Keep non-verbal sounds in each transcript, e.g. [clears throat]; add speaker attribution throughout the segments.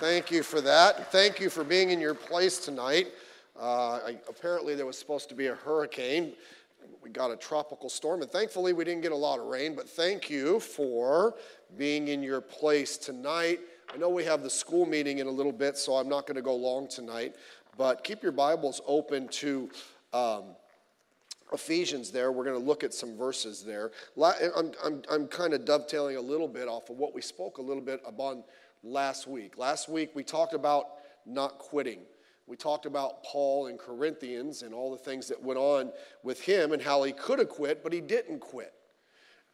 Speaker 1: Thank you for that. Thank you for being in your place tonight. Uh, I, apparently, there was supposed to be a hurricane. We got a tropical storm, and thankfully, we didn't get a lot of rain. But thank you for being in your place tonight. I know we have the school meeting in a little bit, so I'm not going to go long tonight. But keep your Bibles open to um, Ephesians there. We're going to look at some verses there. I'm, I'm, I'm kind of dovetailing a little bit off of what we spoke a little bit about last week. Last week we talked about not quitting. We talked about Paul in Corinthians and all the things that went on with him and how he could have quit, but he didn't quit.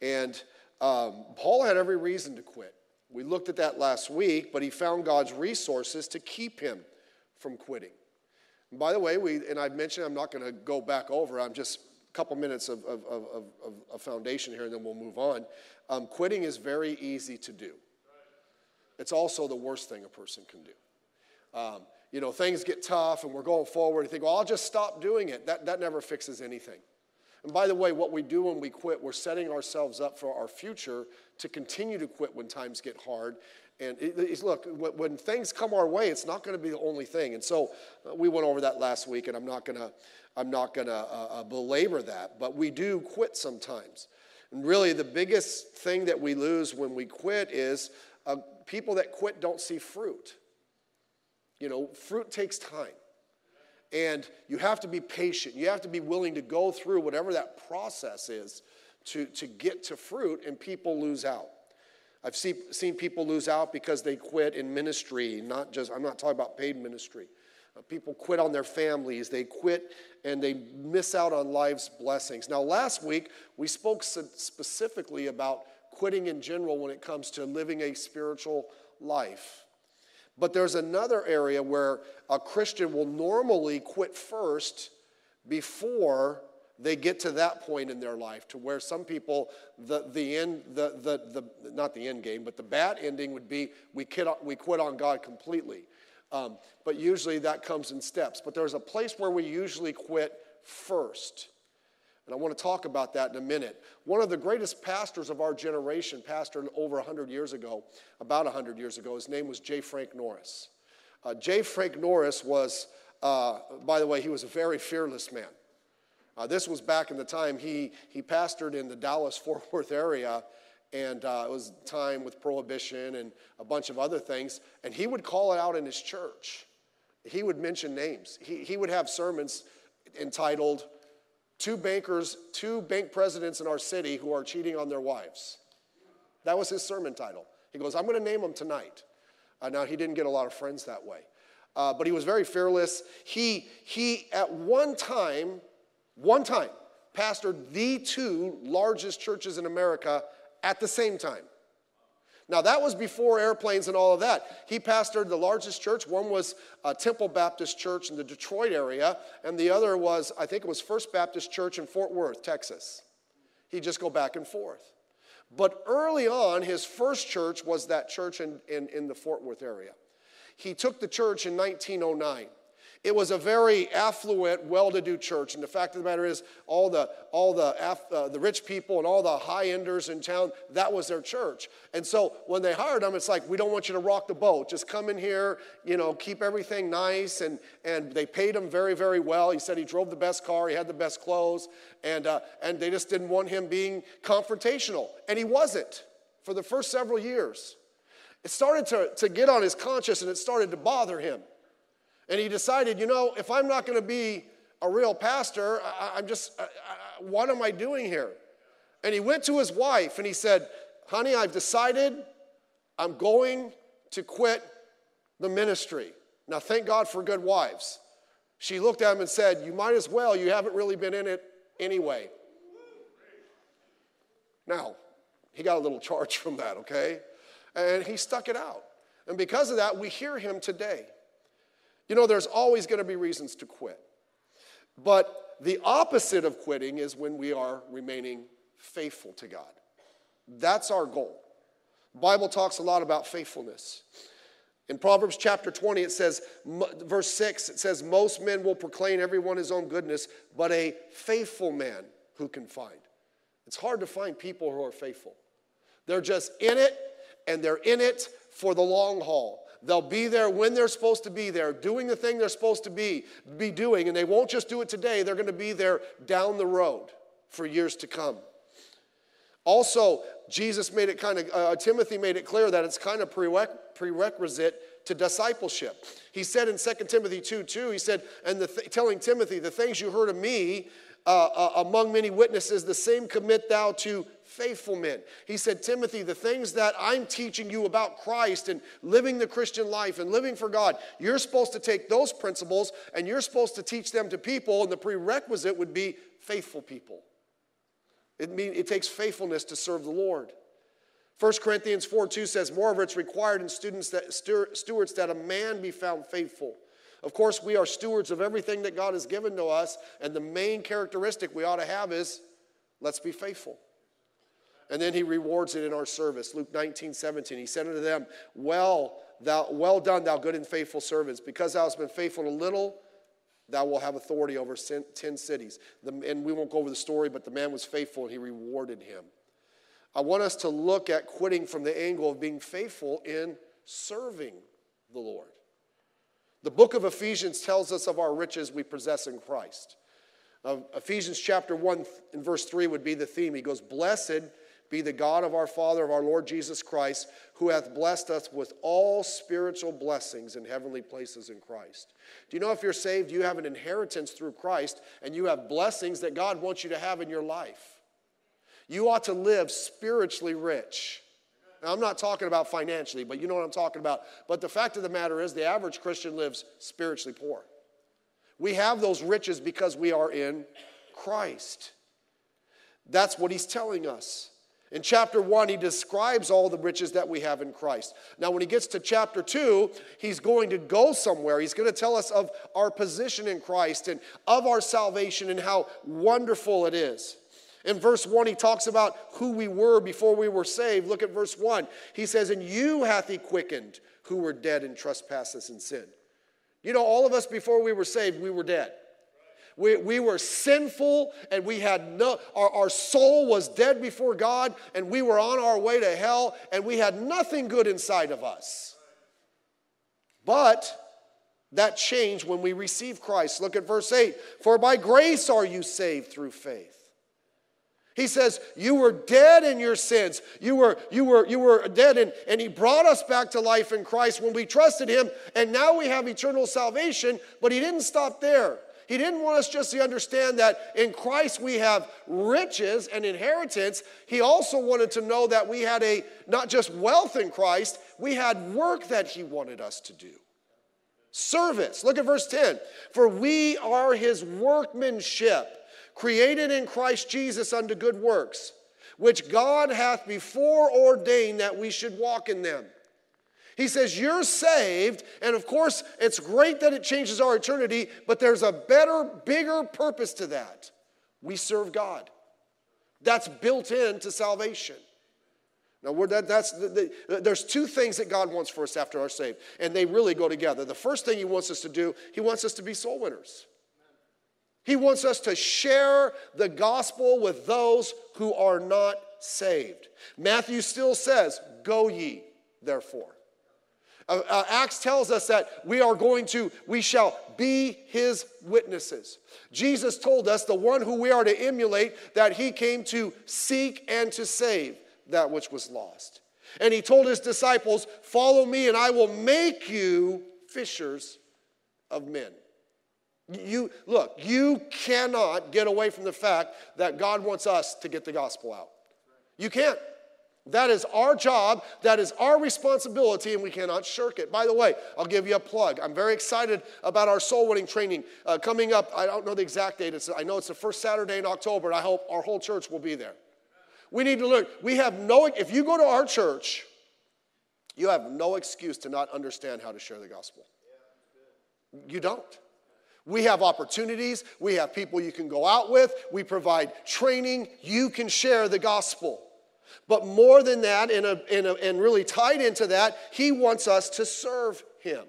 Speaker 1: And um, Paul had every reason to quit. We looked at that last week, but he found God's resources to keep him from quitting. And by the way, we, and I mentioned I'm not going to go back over, I'm just a couple minutes of, of, of, of, foundation here and then we'll move on. Um, quitting is very easy to do. It's also the worst thing a person can do. Um, you know, things get tough and we're going forward. You think, well, I'll just stop doing it. That, that never fixes anything. And by the way, what we do when we quit, we're setting ourselves up for our future to continue to quit when times get hard. And it, look, when things come our way, it's not going to be the only thing. And so uh, we went over that last week, and I'm not going to I'm not going to uh, uh, belabor that. But we do quit sometimes. And really, the biggest thing that we lose when we quit is uh, people that quit don't see fruit. You know, fruit takes time. And you have to be patient. You have to be willing to go through whatever that process is to, to get to fruit, and people lose out. I've see, seen people lose out because they quit in ministry, not just, I'm not talking about paid ministry. Uh, people quit on their families, they quit and they miss out on life's blessings. Now, last week, we spoke specifically about quitting in general when it comes to living a spiritual life. But there's another area where a Christian will normally quit first before they get to that point in their life to where some people the, the end the, the, the not the end game but the bad ending would be we quit, we quit on god completely. Um, but usually that comes in steps. But there's a place where we usually quit first and I want to talk about that in a minute. One of the greatest pastors of our generation, pastored over 100 years ago, about 100 years ago, his name was J. Frank Norris. Uh, J. Frank Norris was, uh, by the way, he was a very fearless man. Uh, this was back in the time he, he pastored in the Dallas [laughs] Fort Worth area, and uh, it was time with prohibition and a bunch of other things. And he would call it out in his church. He would mention names. He, he would have sermons entitled, two bankers, two bank presidents in our city who are cheating on their wives. That was his sermon title. He goes, I'm going to name them tonight. Uh, now, he didn't get a lot of friends that way, uh, but he was very fearless. He, he, at one time, one time, pastored the two largest churches in America at the same time. Now, that was before airplanes and all of that. He pastored the largest church. One was a Temple Baptist Church in the Detroit area, and the other was, I think it was First Baptist Church in Fort Worth, Texas. He'd just go back and forth. But early on, his first church was that church in, in, in the Fort Worth area. He took the church in 1909. It was a very affluent, well-to-do church, and the fact of the matter is, all the all the uh, the rich people and all the high-enders in town, that was their church. And so when they hired him, it's like, we don't want you to rock the boat. Just come in here, you know, keep everything nice. And and they paid him very, very well. He said he drove the best car, he had the best clothes, and uh, and they just didn't want him being confrontational, and he wasn't for the first several years. It started to, to get on his conscience and it started to bother him. And he decided, you know, if I'm not going to be a real pastor, I, am just, I, I, what am I doing here? And he went to his wife and he said, honey, I've decided I'm going to quit the ministry. Now, thank God for good wives. She looked at him and said, You might as well, you haven't really been in it anyway. Now, he got a little charge [laughs] from that, okay? And he stuck it out. And because of that, we hear him today. You know, there's always going to be reasons to quit. But the opposite of quitting is when we are remaining faithful to God. That's our goal. The Bible talks a lot about faithfulness. In Proverbs chapter 20, it says, verse 6, it says, Most men will proclaim everyone his own goodness, but a faithful man who can find. It's hard to find people who are faithful. They're just in it, and they're in it for the long haul. They'll be there when they're supposed to be there, doing the thing they're supposed to be, be doing, and they won't just do it today, they're going to be there down the road for years to come. Also, Jesus made it kind of, uh, Timothy made it clear that it's kind of prerequisite to discipleship. He said in 2 Timothy 2 2, he said, and th- telling Timothy, the things you heard of me uh, uh, among many witnesses, the same commit thou to faithful men. He said, Timothy, the things that I'm teaching you about Christ and living the Christian life and living for God, you're supposed to take those principles and you're supposed to teach them to people, and the prerequisite would be faithful people. It, mean, it takes faithfulness to serve the Lord. 1 Corinthians 4 2 says, Moreover, it's required in students that, stewards that a man be found faithful. Of course, we are stewards of everything that God has given to us, and the main characteristic we ought to have is let's be faithful. And then he rewards it in our service. Luke 19, 17. He said unto them, Well, thou, well done, thou good and faithful servants. Because thou hast been faithful in a little, thou wilt have authority over 10 cities. The, and we won't go over the story, but the man was faithful and he rewarded him. I want us to look at quitting from the angle of being faithful in serving the Lord. The book of Ephesians tells us of our riches we possess in Christ. Uh, Ephesians chapter 1 and verse 3 would be the theme. He goes, Blessed be the God of our Father, of our Lord Jesus Christ, who hath blessed us with all spiritual blessings in heavenly places in Christ. Do you know if you're saved, you have an inheritance through Christ, and you have blessings that God wants you to have in your life? You ought to live spiritually rich. I'm not talking about financially, but you know what I'm talking about. But the fact of the matter is, the average Christian lives spiritually poor. We have those riches because we are in Christ. That's what he's telling us. In chapter one, he describes all the riches that we have in Christ. Now, when he gets to chapter two, he's going to go somewhere. He's going to tell us of our position in Christ and of our salvation and how wonderful it is. In verse 1, he talks about who we were before we were saved. Look at verse 1. He says, And you hath he quickened who were dead in trespasses and sin. You know, all of us before we were saved, we were dead. We, we were sinful and we had no, our, our soul was dead before God and we were on our way to hell and we had nothing good inside of us. But that changed when we received Christ. Look at verse 8. For by grace are you saved through faith. He says, You were dead in your sins. You were, you were, you were dead, and, and He brought us back to life in Christ when we trusted Him, and now we have eternal salvation. But He didn't stop there. He didn't want us just to understand that in Christ we have riches and inheritance. He also wanted to know that we had a not just wealth in Christ, we had work that he wanted us to do. Service. Look at verse 10. For we are his workmanship, created in Christ Jesus unto good works, which God hath before ordained that we should walk in them. He says, You're saved, and of course, it's great that it changes our eternity, but there's a better, bigger purpose to that. We serve God. That's built into salvation. Now, that, that's the, the, there's two things that God wants for us after our saved, and they really go together. The first thing He wants us to do, He wants us to be soul winners. He wants us to share the gospel with those who are not saved. Matthew still says, Go ye, therefore. Uh, uh, Acts tells us that we are going to, we shall be his witnesses. Jesus told us the one who we are to emulate, that he came to seek and to save that which was lost. And he told his disciples, Follow me, and I will make you fishers of men. You look, you cannot get away from the fact that God wants us to get the gospel out. You can't. That is our job, that is our responsibility, and we cannot shirk it. By the way, I'll give you a plug. I'm very excited about our soul winning training uh, coming up. I don't know the exact date, it's, I know it's the first Saturday in October, and I hope our whole church will be there. We need to learn. We have no, if you go to our church, you have no excuse to not understand how to share the gospel. You don't. We have opportunities, we have people you can go out with, we provide training, you can share the gospel. But more than that, and, a, a, and really tied into that, he wants us to serve him.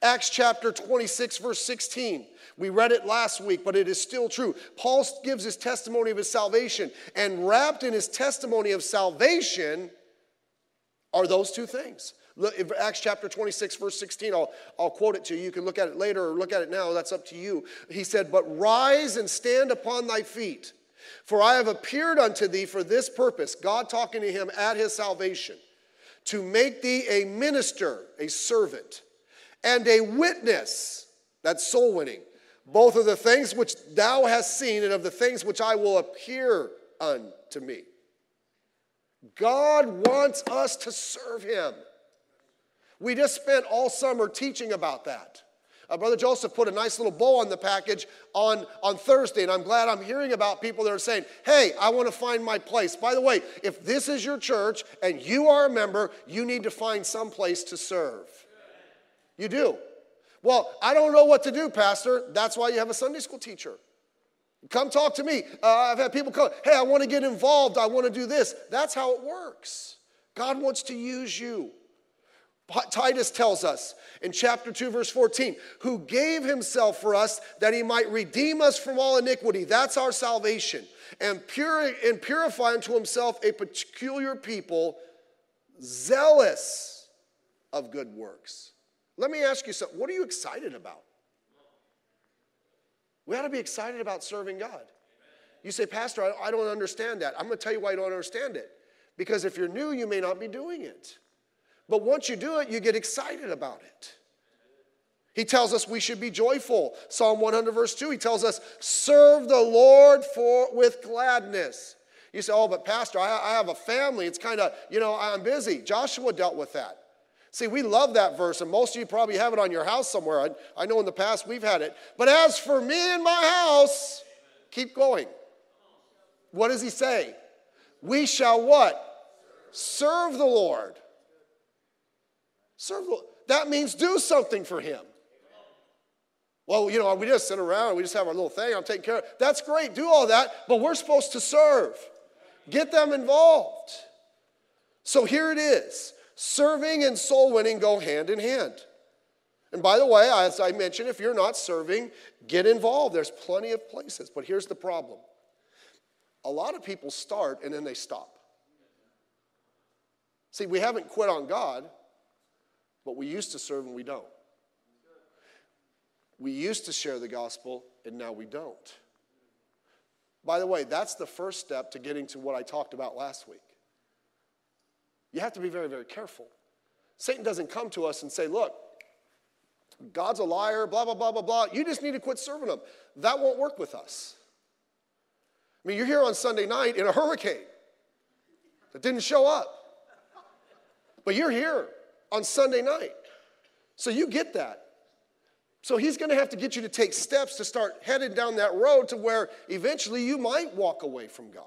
Speaker 1: Acts chapter 26, verse 16. We read it last week, but it is still true. Paul gives his testimony of his salvation, and wrapped in his testimony of salvation are those two things Look, Acts chapter 26, verse 16, I'll, I'll quote it to you. You can look at it later or look at it now. That's up to you. He said, But rise and stand upon thy feet, for I have appeared unto thee for this purpose. God talking to him at his salvation, to make thee a minister, a servant, and a witness. That's soul winning. Both of the things which thou hast seen and of the things which I will appear unto me. God wants us to serve him. We just spent all summer teaching about that. Uh, Brother Joseph put a nice little bow on the package on, on Thursday, and I'm glad I'm hearing about people that are saying, Hey, I want to find my place. By the way, if this is your church and you are a member, you need to find some place to serve. You do. Well, I don't know what to do, Pastor. That's why you have a Sunday school teacher. Come talk to me. Uh, I've had people come, Hey, I want to get involved. I want to do this. That's how it works. God wants to use you. Titus tells us in chapter 2, verse 14, who gave himself for us that he might redeem us from all iniquity. That's our salvation. And, and purify unto himself a peculiar people, zealous of good works. Let me ask you something. What are you excited about? We ought to be excited about serving God. You say, Pastor, I don't understand that. I'm going to tell you why you don't understand it. Because if you're new, you may not be doing it. But once you do it, you get excited about it. He tells us we should be joyful. Psalm 100, verse 2, he tells us, serve the Lord for, with gladness. You say, oh, but Pastor, I, I have a family. It's kind of, you know, I'm busy. Joshua dealt with that. See, we love that verse, and most of you probably have it on your house somewhere. I, I know in the past we've had it. But as for me and my house, keep going. What does he say? We shall what? Serve the Lord. Serve. That means do something for him. Well, you know, we just sit around, we just have our little thing, I'm taking care of That's great, do all that, but we're supposed to serve. Get them involved. So here it is. Serving and soul winning go hand in hand. And by the way, as I mentioned, if you're not serving, get involved. There's plenty of places. But here's the problem a lot of people start and then they stop. See, we haven't quit on God, but we used to serve and we don't. We used to share the gospel and now we don't. By the way, that's the first step to getting to what I talked about last week. You have to be very, very careful. Satan doesn't come to us and say, Look, God's a liar, blah, blah, blah, blah, blah. You just need to quit serving him. That won't work with us. I mean, you're here on Sunday night in a hurricane that didn't show up, but you're here on Sunday night. So you get that. So he's going to have to get you to take steps to start heading down that road to where eventually you might walk away from God.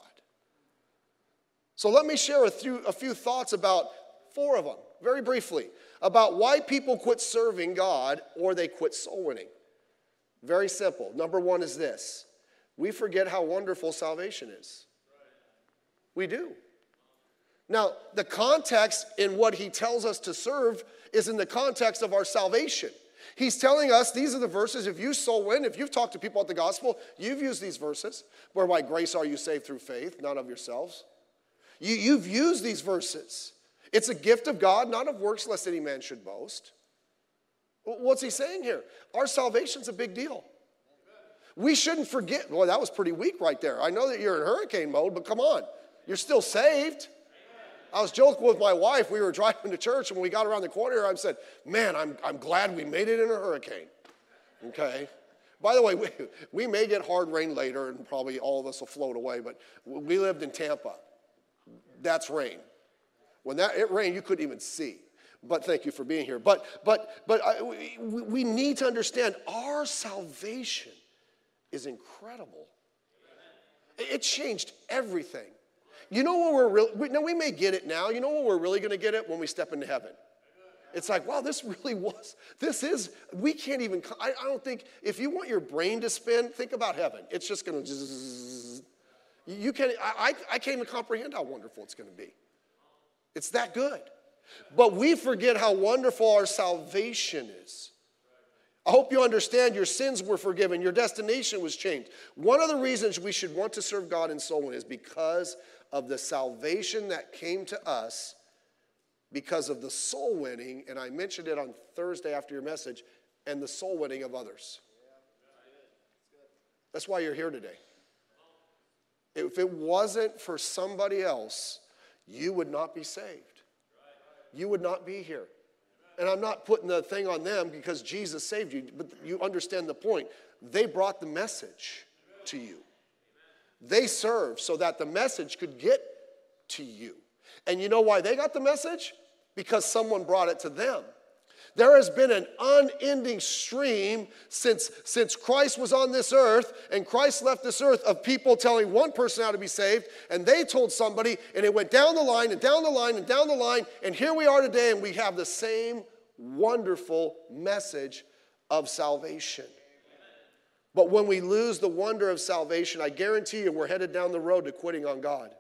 Speaker 1: So let me share a few, a few thoughts about four of them, very briefly, about why people quit serving God or they quit soul winning. Very simple. Number one is this we forget how wonderful salvation is. We do. Now, the context in what he tells us to serve is in the context of our salvation. He's telling us these are the verses. If you soul win, if you've talked to people about the gospel, you've used these verses. Where by grace are you saved through faith, not of yourselves. You, you've used these verses. It's a gift of God, not of works, lest any man should boast. What's he saying here? Our salvation's a big deal. We shouldn't forget. Well, that was pretty weak right there. I know that you're in hurricane mode, but come on. You're still saved. I was joking with my wife. We were [laughs] driving to church, and when we got around the corner, I said, Man, I'm, I'm glad we made it in a hurricane. Okay? By the way, [laughs] we, we may get hard rain later, and probably all of us will float away, but we lived in Tampa. That's rain. When that, it rained, you couldn't even see. But thank you for being here. But, but, but I, we, we need to understand our salvation is incredible. It changed everything. You know when we're really, we, no, we may get it now. You know when we're really going to get it? When we step into heaven. It's like, wow, this [laughs] really was, this is, we can't even, I, I don't think, if you want your brain to spin, think about heaven. It's just going to, you can't, I, I can't even comprehend how wonderful it's going to be. It's that good. But we forget how wonderful our salvation is. I hope you understand your sins were forgiven, your destination was changed. One of the reasons we should want to serve God in soul is because of the salvation that came to us because of the soul winning, and I mentioned it on Thursday after your message, and the soul winning of others. That's why you're here today. If it wasn't for somebody else, you would not be saved. You would not be here. And I'm not putting the thing on them because Jesus saved you, but you understand the point. They brought the message to you. They served so that the message could get to you. And you know why they got the message? Because someone brought it to them. There has been an unending stream since, since Christ was on this earth and Christ left this earth of people telling one person how to be saved, and they told somebody, and it went down the line and down the line and down the line, and here we are today, and we have the same wonderful message of salvation. But when we lose the wonder of salvation, I guarantee you we're headed down the road to quitting on God.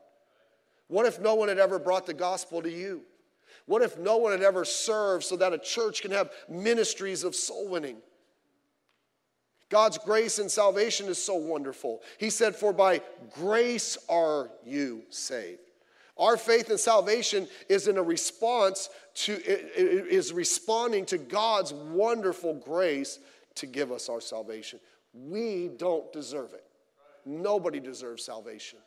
Speaker 1: What if no one had ever brought the gospel to you? What if no one had ever served so that a church can have ministries of soul winning? God's grace and salvation is so wonderful. He said, For by grace are you saved. Our faith and salvation is in a response to, is responding to God's wonderful grace to give us our salvation. We don't deserve it. Nobody deserves salvation.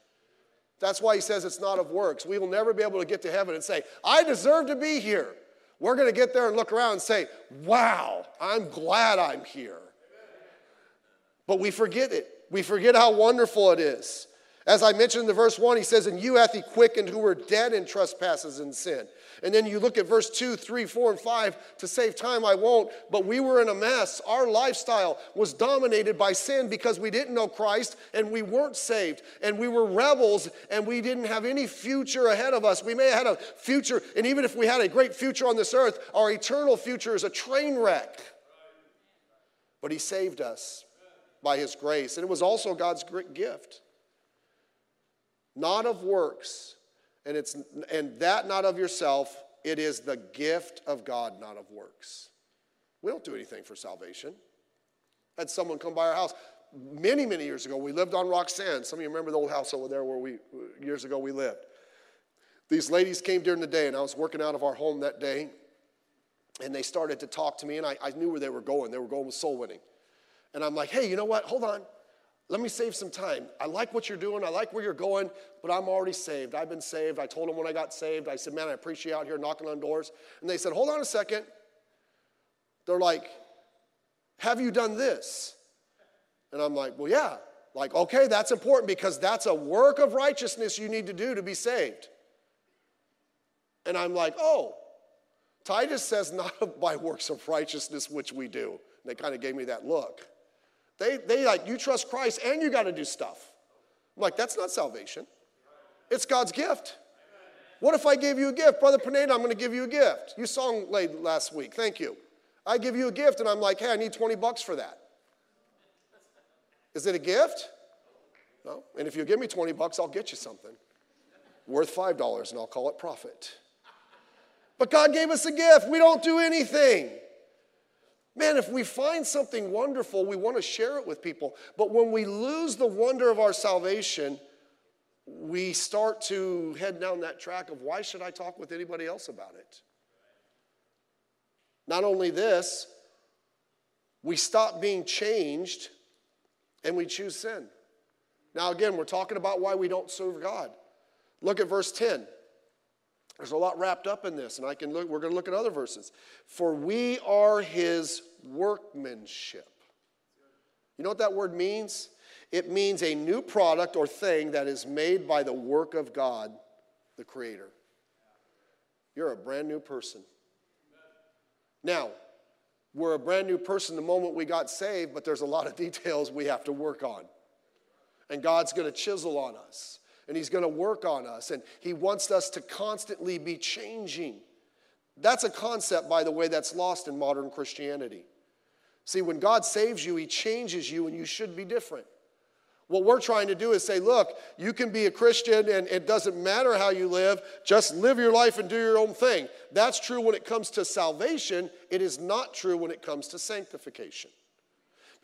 Speaker 1: That's why he says it's not of works. We will never be able to get to heaven and say, I deserve to be here. We're going to get there and look around and say, wow, I'm glad I'm here. But we forget it. We forget how wonderful it is. As I mentioned in the verse 1, he says, And you hath he quickened who were dead in trespasses and sin. And then you look at verse 2, 3, 4, and 5. To save time, I won't. But we were in a mess. Our lifestyle was dominated by sin because we didn't know Christ and we weren't saved. And we were rebels and we didn't have any future ahead of us. We may have had a future, and even if we had a great future on this earth, our eternal future is a train wreck. But he saved us by his grace. And it was also God's great gift not of works, and it's and that not of yourself, it is the gift of God, not of works. We don't do anything for salvation. Had someone come by our house many, many years ago. We lived on Roxanne. Some of you remember the old house over there where we years ago we lived. These ladies came during the day, and I was working out of our home that day, and they started to talk to me, and I, I knew where they were going. They were going with soul winning. And I'm like, hey, you know what? Hold on. Let me save some time. I like what you're doing. I like where you're going, but I'm already saved. I've been saved. I told them when I got saved, I said, Man, I appreciate you out here knocking on doors. And they said, Hold on a second. They're like, Have you done this? And I'm like, Well, yeah. Like, okay, that's important because that's a work of righteousness you need to do to be saved. And I'm like, Oh, Titus says, Not [laughs] by works of righteousness which we do. And they kind of gave me that look. They, they like, you trust Christ and you got to do stuff. I'm like, that's not salvation. It's God's gift. What if I gave you a gift? Brother Pineda, I'm going to give you a gift. You song laid last week. Thank you. I give you a gift and I'm like, hey, I need 20 bucks for that. Is it a gift? No. And if you give me 20 bucks, I'll get you something worth $5 and I'll call it profit. But God gave us a gift. We don't do anything. Man, if we find something wonderful, we want to share it with people. But when we lose the wonder of our salvation, we start to head down that track of why should I talk with anybody else about it? Not only this, we stop being changed and we choose sin. Now, again, we're talking about why we don't serve God. Look at verse 10. There's a lot wrapped up in this, and I can look, we're going to look at other verses. For we are his workmanship. You know what that word means? It means a new product or thing that is made by the work of God, the Creator. You're a brand new person. Now, we're a brand new person the moment we got saved, but there's a lot of [laughs] details we have to work on. And God's going to chisel on us and He's going to work on us, and He wants us to constantly be changing. That's a concept, by the way, that's lost in modern Christianity. See, when God saves you, He changes you, and you should be different. What we're trying to do is say, look, you can be a Christian and it doesn't matter how you live, just live your life and do your own thing. That's true when it comes to salvation, it is not true when it comes to sanctification.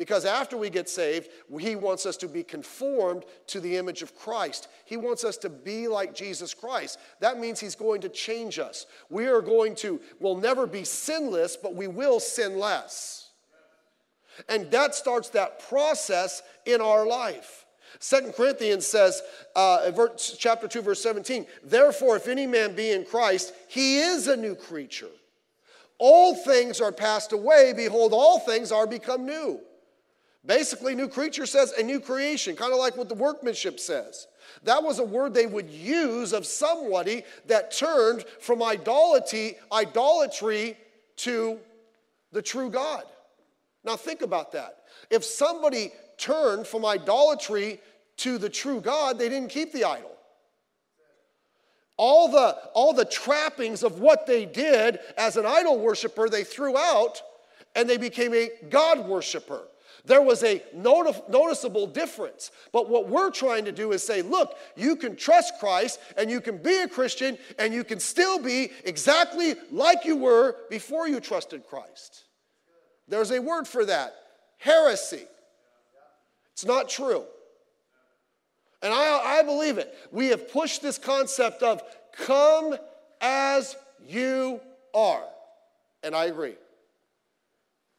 Speaker 1: Because after we get saved, He wants us to be conformed to the image of Christ. He wants us to be like Jesus Christ. That means He's going to change us. We are going to, we'll never be sinless, but we will sin less. And that starts that process in our life. Second Corinthians says, uh, chapter 2, verse 17, therefore, if any man be in Christ, he is a new creature. All things are passed away. Behold, all things are become new. Basically, new creature says a new creation, kind of like what the workmanship says. That was a word they would use of somebody that turned from idolatry, idolatry to the true God. Now think about that. If somebody turned from idolatry to the true God, they didn't keep the idol. All the, all the trappings of what they did as an idol worshiper, they threw out and they became a God worshiper. There was a noticeable difference. But what we're trying to do is say, look, you can trust Christ and you can be a Christian and you can still be exactly like you were before you trusted Christ. There's a word for that heresy. It's not true. And I, I believe it. We have pushed this concept of come as you are. And I agree.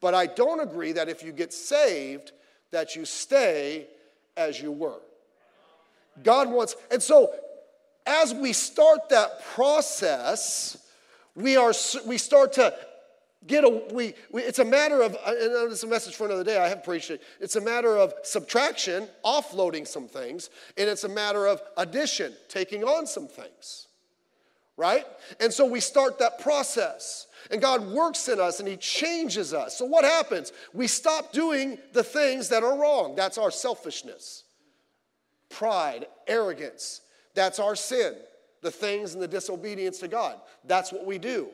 Speaker 1: But I don't agree that if you get saved, that you stay as you were. God wants, and so as we start that process, we are we start to get a we, we it's a matter of and it's a message for another day i have preached it. It's a matter of subtraction offloading some things and it's a matter of addition taking on some things right? And so we start that process and God works in us and He changes us. So, what happens? We stop doing the things that are wrong. That's our selfishness, pride, arrogance. That's our sin, the things and the disobedience to God. That's what we do.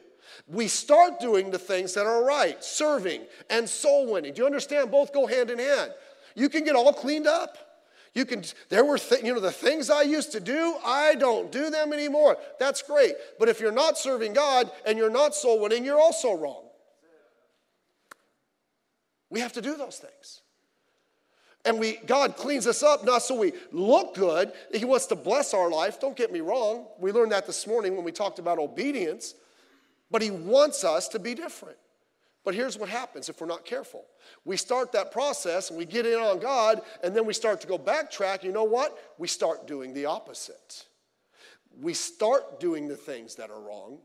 Speaker 1: We start doing the things that are right, serving and soul winning. Do you understand? Both go hand in hand. You can get all cleaned up. You can, there were, th- you know, the things I used to do, I don't do them anymore. That's great. But if you're not serving God and you're not soul winning, you're also wrong. We have to do those things. And we, God cleans us up not so we look good. He wants to bless our life. Don't get me wrong. We learned that this morning when we talked about obedience. But He wants us to be different. But here's what happens if we're not careful. We start that process and we get in on God, and then we start to go backtrack. You know what? We start doing the opposite. We start doing the things that are wrong,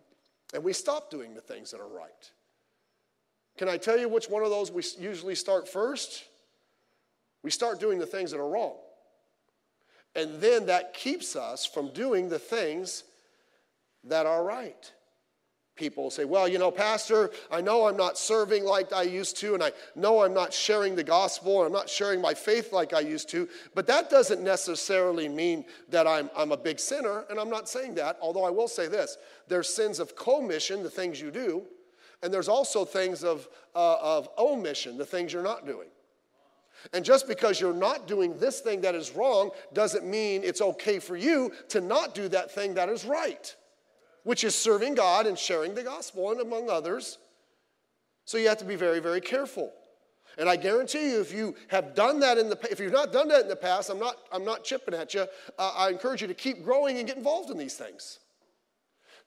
Speaker 1: and we stop doing the things that are right. Can I tell you which one of those we usually start first? We start doing the things that are wrong. And then that keeps us from doing the things that are right. People say, well, you know, Pastor, I know I'm not serving like I used to, and I know I'm not sharing the gospel, and I'm not sharing my faith like I used to, but that doesn't necessarily mean that I'm, I'm a big sinner, and I'm not saying that, although I will say this there's sins of commission, the things you do, and there's also things of, uh, of omission, the things you're not doing. And just because you're not doing this thing that is wrong doesn't mean it's okay for you to not do that thing that is right which is serving God and sharing the gospel, and among others. So you have to be very, very careful. And I guarantee you, if you have done that in the if you've not done that in the past, I'm not I'm not chipping at you. Uh, I encourage you to keep growing and get involved in these things.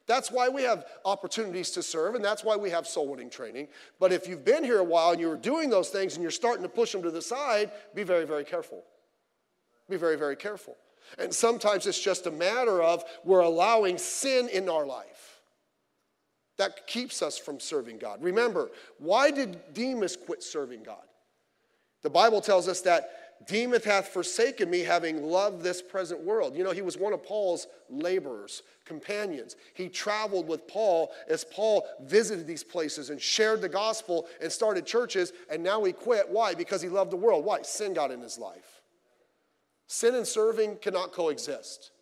Speaker 1: That's why we have opportunities to serve, and that's why we have soul winning training. But if you've been here a while and you're doing those things and you're starting to push them to the side, be very, very careful. Be very, very careful. And sometimes it's just a matter of we're allowing sin in our life. That keeps us from serving God. Remember, why did Demas quit serving God? The Bible tells us that Demas hath forsaken me, having loved this present world. You know, he was one of Paul's laborers, companions. He traveled with Paul as Paul visited these places and shared the gospel and started churches, and now he quit. Why? Because he loved the world. Why? Sin got in his life. Sin and serving cannot coexist.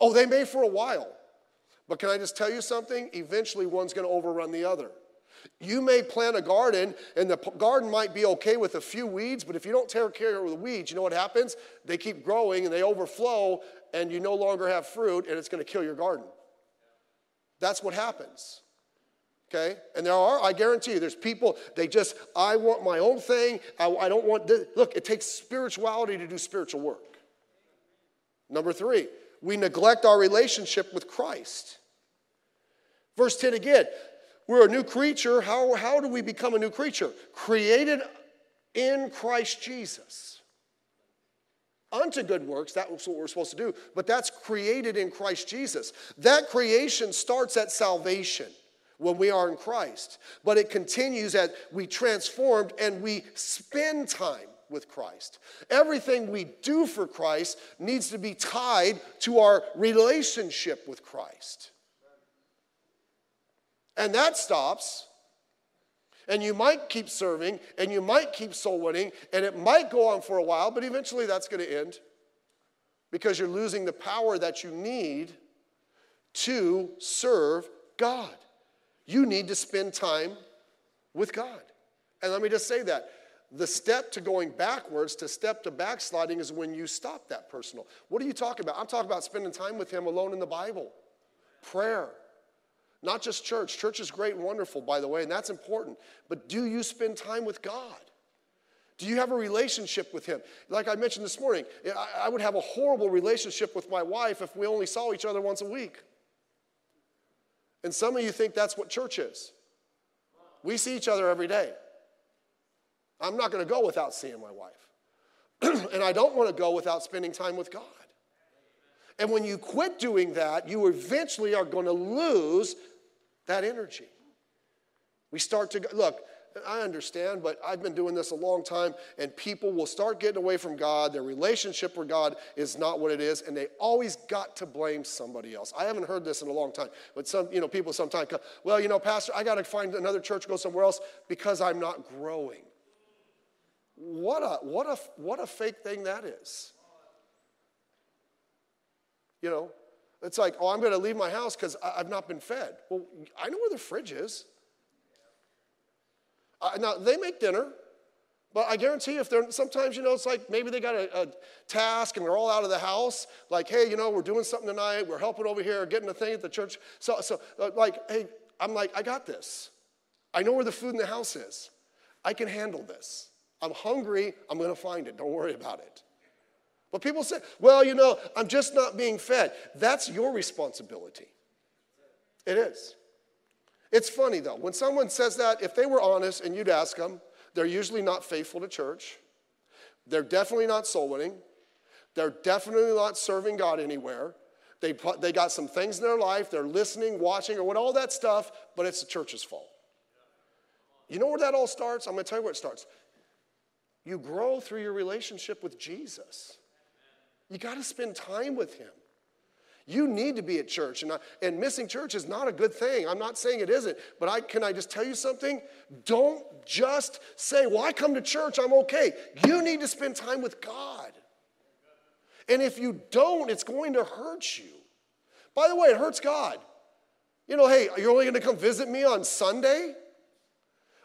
Speaker 1: Oh, they may for a while. But can I just tell you something? Eventually, one's going to overrun the other. You may plant a garden, and the garden might be okay with a few weeds, but if you don't take care of the weeds, you know what happens? They keep growing and they overflow, and you no longer have fruit, and it's going to kill your garden. That's what happens. Okay? And there are, I guarantee you, there's people, they just, I want my own thing. I, I don't want, this. look, it takes spirituality to do spiritual work. Number three, we neglect our relationship with Christ. Verse 10 again, we're a new creature. How, how do we become a new creature? Created in Christ Jesus. Unto good works, that's what we're supposed to do, but that's created in Christ Jesus. That creation starts at salvation when we are in Christ, but it continues as we transformed and we spend time with Christ. Everything we do for Christ needs to be tied to our relationship with Christ. And that stops. And you might keep serving and you might keep soul winning and it might go on for a while, but eventually that's going to end because you're losing the power that you need to serve God. You need to spend time with God. And let me just say that the step to going backwards, to step to backsliding, is when you stop that personal. What are you talking about? I'm talking about spending time with Him alone in the Bible, prayer. Not just church. Church is great and wonderful, by the way, and that's important. But do you spend time with God? Do you have a relationship with Him? Like I mentioned this morning, I would have a horrible relationship with my wife if we only saw each other once a week. And some of you think that's what church is. We see each other every day. I'm not going to go without seeing my wife. [clears throat] and I don't want to go without spending time with God. And when you quit doing that, you eventually are going to lose that energy. We start to go, look, I understand, but I've been doing this a long time, and people will start getting away from God. Their relationship with God is not what it is, and they always got to blame somebody else. I haven't heard this in a long time, but some, you know, people sometimes come, well, you know, Pastor, I got to find another church, go somewhere else because I'm not growing. What a, what a, what a fake thing that is. You know, it's like, oh, I'm going to leave my house because I've not been fed. Well, I know where the fridge is. Now, they make dinner, but I guarantee if they're sometimes, you know, it's like maybe they got a, a, task and they're all out of the house. Like, hey, you know, we're doing something tonight. We're helping over here, getting a thing at the church. So, so uh, like, hey, I'm like, I got this. I know where the food in the house is. I can handle this. I'm hungry. I'm going to find it. Don't worry about it. But people say, well, you know, I'm just not being fed. That's your responsibility. It is. It's funny though, when someone says that, if they were honest and you'd ask them, they're usually not faithful to church. They're definitely not soul winning. They're definitely not serving God anywhere. They, they got some things in their life, they're listening, watching, or what, all that stuff, but it's the church's fault. You know where that all starts? I'm going to tell you where it starts. You grow through your relationship with Jesus. You got to spend time with Him. You need to be at church, and, I, and missing church is not a good thing. I'm not saying it isn't, but I, can I just tell you something? Don't just say, Well, I come to church, I'm okay. You need to spend time with God. And if you don't, it's going to hurt you. By the way, it hurts God. You know, hey, you're only going to come visit me on Sunday?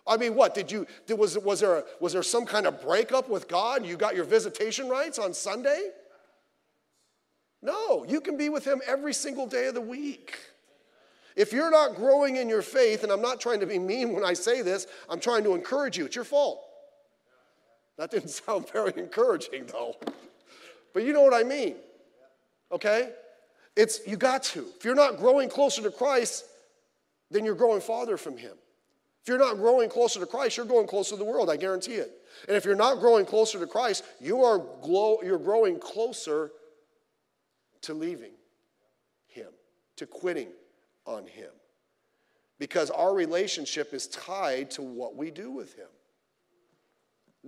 Speaker 1: I mean, what did you? Did, was was there was there some kind of breakup with God? You got your visitation rights on Sunday? No, you can be with Him every single day of the week. If you're not growing in your faith, and I'm not trying to be mean when I say this, I'm trying to encourage you. It's your fault. That didn't [laughs] sound very encouraging, though. But you know what I mean. Okay? It's you got to. If you're not growing closer to Christ, then you're growing farther from Him. If you're not growing closer to Christ, you're going closer to the world, I guarantee it. And if you're not growing closer to Christ, you are glow, you're growing closer to leaving Him, to quitting on Him. Because our relationship is tied to what we do with Him.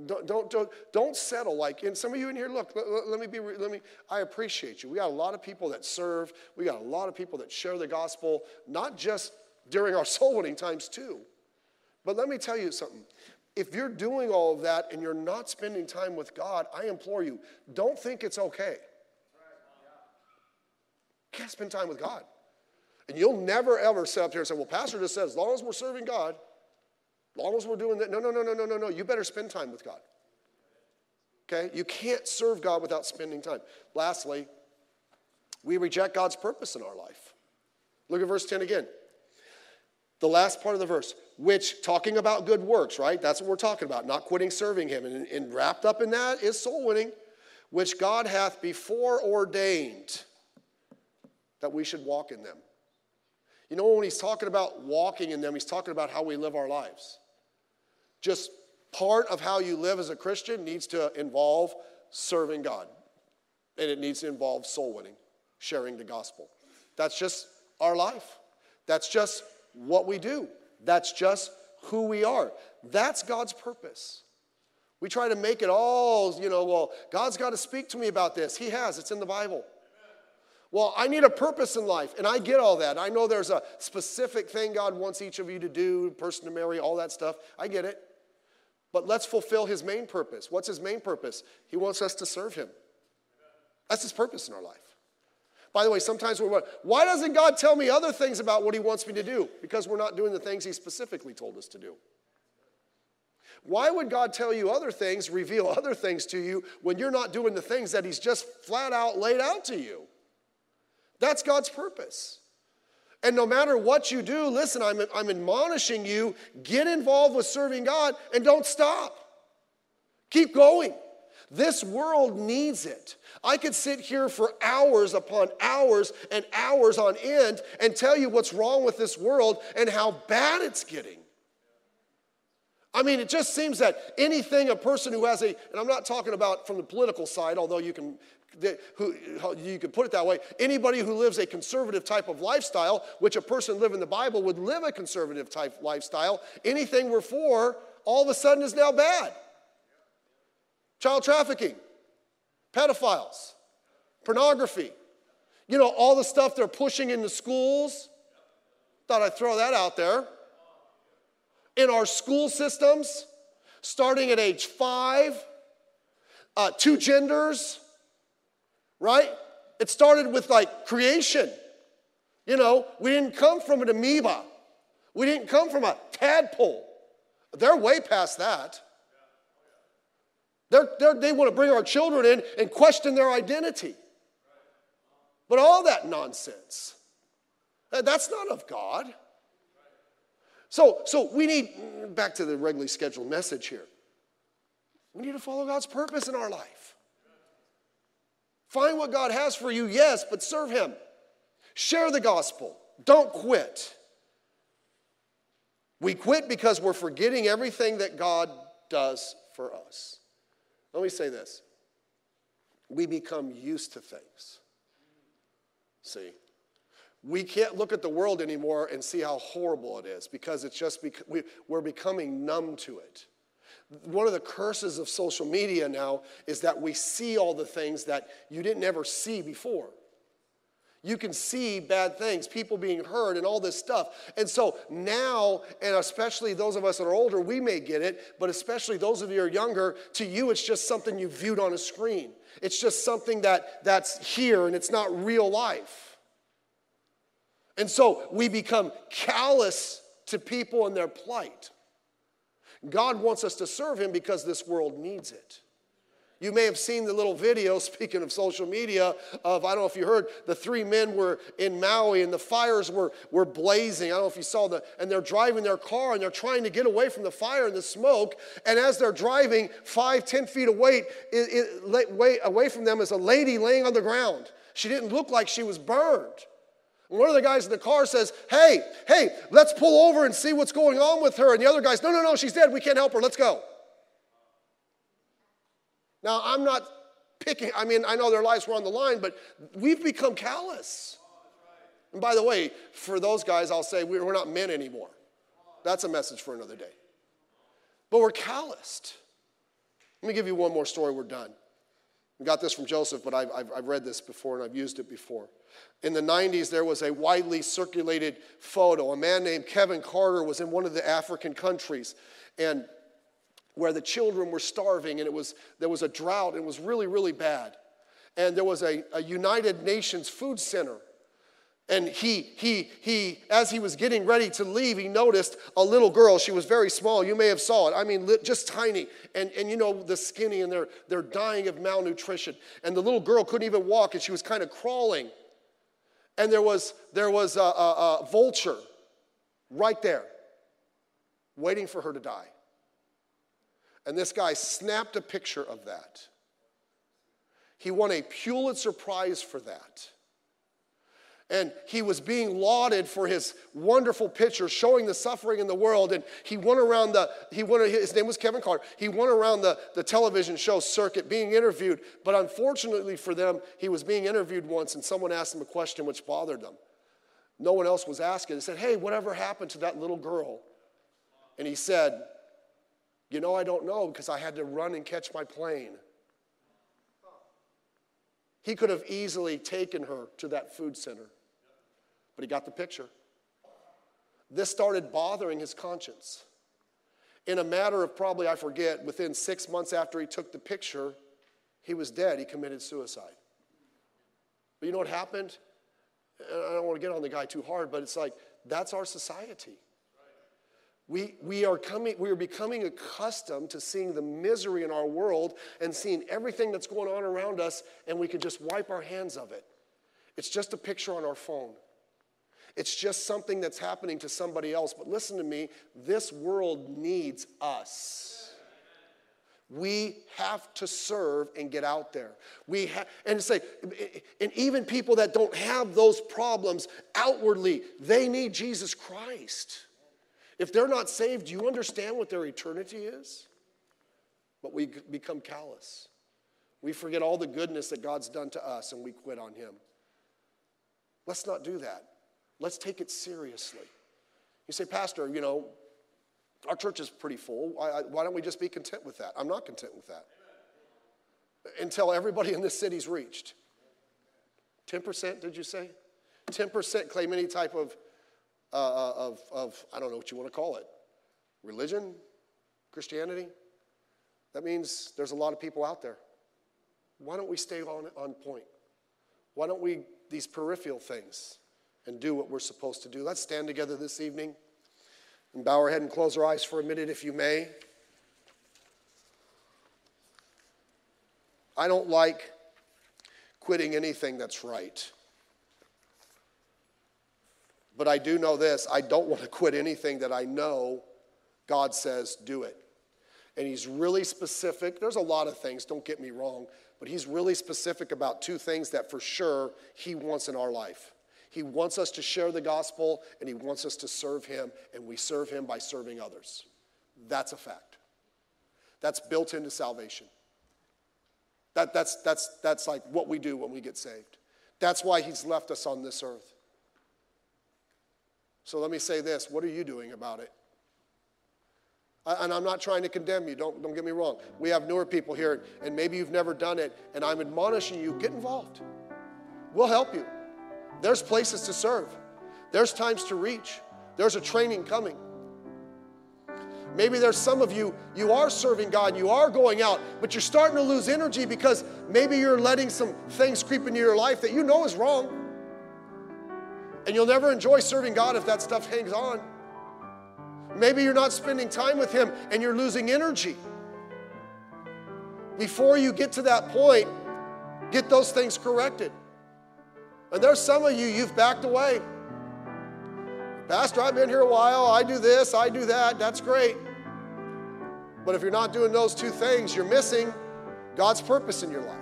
Speaker 1: Don't, don't, don't, don't settle like, and some of you in here, look, let, let, me be, let me, I appreciate you. We got a lot of people that serve. We got a lot of people that share the gospel, not just during our [laughs] soul winning times too. But let me tell you something. If you're doing all of that and you're not spending time with God, I implore you, don't think it's okay. Gotta spend time with God. And you'll never ever sit up here and say, well, Pastor just says, as long as we're serving God, as long as we're doing that. No, no, no, no, no, no, no. You better spend time with God. Okay? You can't serve God without spending time. Lastly, we reject God's purpose in our life. Look at verse 10 again. the last part of the verse, which talking about good works, right? That's what we're talking about, not quitting serving him. And, and wrapped up in that is soul winning, which God hath before ordained that we should walk in them. You know, when he's talking about walking in them, he's talking about how we live our lives. Just part of how you live as a Christian needs to involve serving God, and it needs to involve soul winning, sharing the gospel. That's just our life. That's just what we do. That's just who we are. That's God's purpose. We try to make it all, you know, well, God's got to speak to me about this. He has, it's in the Bible. Well, I need a purpose in life, and I get all that. I know there's a specific thing God wants each of you to do, person to marry, all that stuff. I get it. But let's fulfill his main purpose. What's his main purpose? He wants us to serve him. That's his purpose in our life. By the way, sometimes we wonder, why doesn't God tell me other things about what He wants me to do? Because we're not doing the things He specifically told us to do. Why would God tell you other things, reveal [laughs] other things to you, when you're not doing the things that He's just flat out laid out to you? That's God's purpose. And no matter what you do, listen, I'm, I'm admonishing you get involved with serving God and don't stop. Keep going. This world needs it. I could sit here for hours upon hours and hours on end and tell you what's wrong with this world and how bad it's getting. I mean, it just seems that anything a person who has a, and I'm not talking about from the political side, although you can, who, you could put it that way, anybody who lives a conservative type of lifestyle, which a person living the Bible would live a conservative type lifestyle, anything we're for, all of a sudden is now bad. Child trafficking, pedophiles, pornography, you know, all the stuff they're pushing into schools. Thought I'd throw that out there. In our school systems, starting at age five, uh, two genders, right? It started with like creation. You know, we didn't come from an amoeba, we didn't come from a tadpole. They're way past that. They're, they're, they want to bring our children in and question their identity. But all that nonsense, that's not of God. So, so we need, mm, back to the regularly scheduled message here, we need to follow God's purpose in our life. Find what God has for you, yes, but serve Him. Share the gospel. Don't quit. We quit because we're forgetting everything that God does for us. Let me say this we become used to things. See? We can't look at the world anymore and see how horrible it is because it's just bec- we, we're becoming numb to it. One of the curses of social media now is that we see all the things that you didn't ever see before. You can see bad things, people being hurt, and all this stuff. And so now, and especially those of us that are older, we may get it, but especially those of you who are younger, to you, it's just something you viewed on a screen. It's just something that, that's here and it's not real life. And so we become callous to people and their plight. God wants us to serve Him because this world needs it. You may have seen the little video, [laughs] speaking of social media, of, I don't know if you heard, the three men were in Maui and the fires were, were blazing. I don't know if you saw the, and they're driving their car and they're trying to get away from the fire and the smoke. And as they're driving five, ten feet away, it, it, away from them is a lady laying on the ground. She didn't look like she was burned. One of the guys in the car says, Hey, hey, let's pull over and see what's going on with her. And the other guy's, No, no, no, she's dead. We can't help her. Let's go. Now, I'm not picking, I mean, I know their lives were on the line, but we've become callous. And by the way, for those guys, I'll say we're not men anymore. That's a message for another day. But we're calloused. Let me give you one more story, we're done. I got this from Joseph, but I've, I've, I've, read this before and I've used it before. In the 90s, there was a widely circulated photo. A man named Kevin Carter was in one of the African countries, and where the children were starving and it was, there was a drought. And it was really, really bad. And there was a, a United Nations food center. And he, he, he, as he was getting ready to leave, he noticed a little girl. She was very small. You may have saw it. I mean, just tiny. And, and you know, the skinny, and they're, they're dying of malnutrition. And the little girl couldn't even walk, and she was kind of crawling. And there was, there was a, a, a vulture right there, waiting for her to die. And this guy snapped a picture of that. He won a Pulitzer Prize for that. And he was being lauded for his wonderful picture showing the suffering in the world. And he went around the, he went, his name was Kevin Carter. He went around the, the television show circuit being interviewed. But unfortunately for them, he was being interviewed once and someone asked him a question which bothered them. No one else was asking. They said, Hey, whatever happened to that little girl? And he said, You know, I don't know because I had to run and catch my plane. He could have easily taken her to that food center but he got the picture. This started bothering his conscience. In a matter of probably, I forget, within six months after he took the picture, he was dead. He committed suicide. But you know what happened? I don't want to get on the guy too hard, but it's like that's our society. We, we, are coming, we are becoming accustomed to seeing the misery in our world and seeing everything that's going on around us, and we can just wipe our hands of it. It's just a picture on our phone. It's just something that's happening to somebody else. But listen to me this world needs us. We have to serve and get out there. We ha- and say, and even people that don't have those problems outwardly, they need Jesus Christ. If they're not saved, do you understand what their eternity is? But we become callous. We forget all the goodness that God's done to us and we quit on Him. Let's not do that. Let's take it seriously. You say, Pastor, you know, our church is pretty full. Why, why don't we just be content with that? I'm not content with that. Until everybody in this city's reached. 10%, did you say? 10% claim any type of, uh, uh, of, of, I don't know what you want to call it, religion, Christianity. That means there's a lot of people out there. Why don't we stay on, on point? Why don't we, these peripheral things, and do what we're supposed to do. Let's stand together this evening and bow our head and close our eyes for a minute, if you may. I don't like quitting anything that's right. But I do know this I don't want to quit anything that I know God says do it. And He's really specific. There's a lot of things, don't get me wrong, but He's really specific about two things that for sure He wants in our life. He wants us to share the gospel and He wants us to serve Him, and we serve Him by serving others. That's a fact. That's built into salvation. That, that's, that's, that's like what we do when we get saved. That's why He's left us on this earth. So let me say this what are you doing about it? And I'm not trying to condemn you, don't, don't get me wrong. We have newer people here, and maybe you've never done it, and I'm admonishing you get involved. We'll help you. There's places to serve, there's times to reach, there's a training coming. Maybe there's some of you, you are serving God, you are going out, but you're starting to lose energy because maybe you're letting some things creep into your life that you know is wrong. And you'll never enjoy serving God if that stuff hangs on. Maybe you're not spending time with Him and you're losing energy. Before you get to that point, get those things corrected. And there's some of you, you've backed away. Pastor, I've been here a while. I do this, I do that. That's great. But if you're not doing those two things, you're missing God's purpose in your life.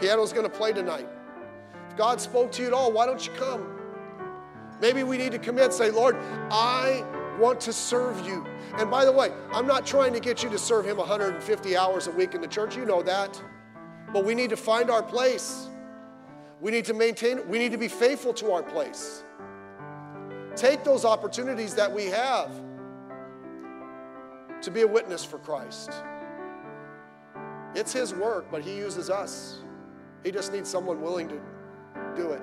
Speaker 1: Piano's going to play tonight. If God spoke to you at all, why don't you come? Maybe we need to commit, say, Lord, I want to serve you. And by the way, I'm not trying to get you to serve Him 150 hours a week in the church. You know that. But we need to find our place. We need to maintain, we need to be faithful to our place. Take those opportunities that we have to be a witness for Christ. It's His work, but He uses us. He just needs someone willing to do it.